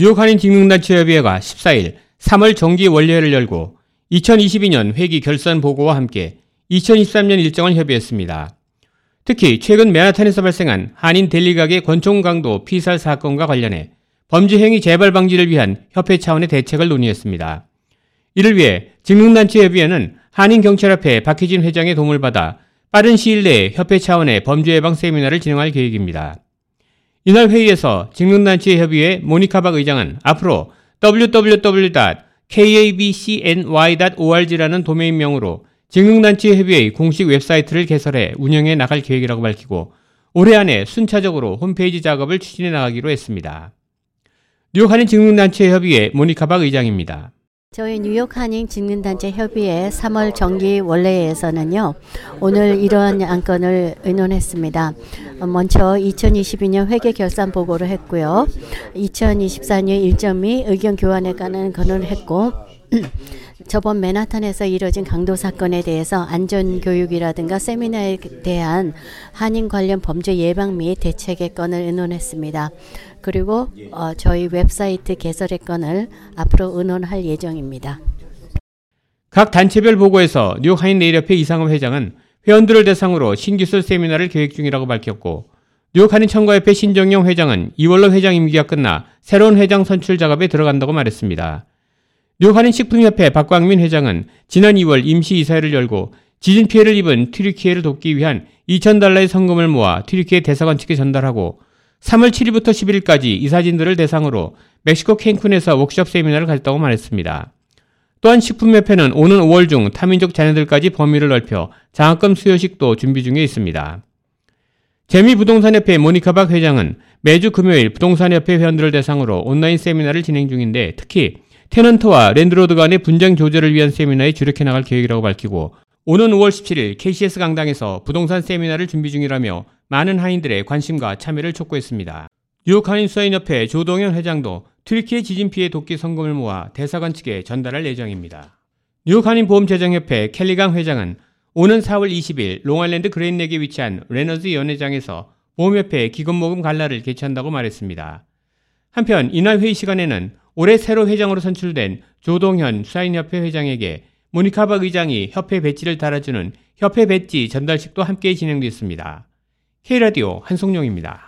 뉴욕 한인 직능단체협의회가 14일 3월 정기 원례회를 열고 2022년 회기 결산 보고와 함께 2023년 일정을 협의했습니다. 특히 최근 맨하탄에서 발생한 한인 델리각의 권총 강도 피살 사건과 관련해 범죄 행위 재발 방지를 위한 협회 차원의 대책을 논의했습니다. 이를 위해 직능단체협의회는 한인경찰협회 박혜진 회장의 도움을 받아 빠른 시일 내에 협회 차원의 범죄 예방 세미나를 진행할 계획입니다. 이날 회의에서 직능단체협의회 모니카박 의장은 앞으로 www.kabcny.org라는 도메인명으로 직능단체협의회 공식 웹사이트를 개설해 운영해 나갈 계획이라고 밝히고 올해 안에 순차적으로 홈페이지 작업을 추진해 나가기로 했습니다. 뉴욕 한인 직능단체협의회 모니카박 의장입니다. 저희 뉴욕 한인 직능단체 협의회 3월 정기 원래에서는요 오늘 이러한 안건을 의논했습니다. 먼저 2022년 회계 결산 보고를 했고요. 2024년 일정 및 의견 교환에 관한 건을 했고 저번 맨하탄에서 이뤄진 강도 사건에 대해서 안전 교육이라든가 세미나에 대한 한인 관련 범죄 예방 및 대책의 건을 의논했습니다. 그리고 어, 저희 웹사이트 개설의 건을 앞으로 의논할 예정입니다. 각 단체별 보고에서 뉴욕 한인 내일협회 이상호 회장은 회원들을 대상으로 신기술 세미나를 계획 중이라고 밝혔고 뉴욕 한인 청과협회 신정용 회장은 2월로 회장 임기가 끝나 새로운 회장 선출 작업에 들어간다고 말했습니다. 뉴욕 한인 식품협회 박광민 회장은 지난 2월 임시 이사회를 열고 지진 피해를 입은 튀르키예를 돕기 위한 2,000달러의 성금을 모아 튀르키예 대사관 측에 전달하고 3월 7일부터 10일까지 이사진들을 대상으로 멕시코 캔쿤에서 워크숍 세미나를 가졌다고 말했습니다. 또한 식품협회는 오는 5월 중 타민족 자녀들까지 범위를 넓혀 장학금 수여식도 준비 중에 있습니다. 재미부동산협회 모니카 박 회장은 매주 금요일 부동산협회 회원들을 대상으로 온라인 세미나를 진행 중인데 특히 tenant와 landlord 간의 분쟁 조절을 위한 세미나에 주력해 나갈 계획이라고 밝히고 오는 5월 17일 KCS 강당에서 부동산 세미나를 준비 중이라며 많은 한인들의 관심과 참여를 촉구했습니다. 뉴욕 한인 수산인협회 조동현 회장도 튀르키예 지진 피해 돕기 성금을 모아 대사관 측에 전달할 예정입니다. 뉴욕 한인 보험재정협회 켈리강 회장은 오는 4월 20일 롱아일랜드 그레잇넥에 위치한 레너즈 연회장에서 보험협회 기금모금 gala를 개최한다고 말했습니다. 한편 이날 회의 시간에는 올해 새로 회장으로 선출된 조동현 수산인협회 회장에게 모니카박 의장이 협회 배지를 달아주는 협회 배지 전달식도 함께 진행됐습니다. K라디오 한송룡입니다.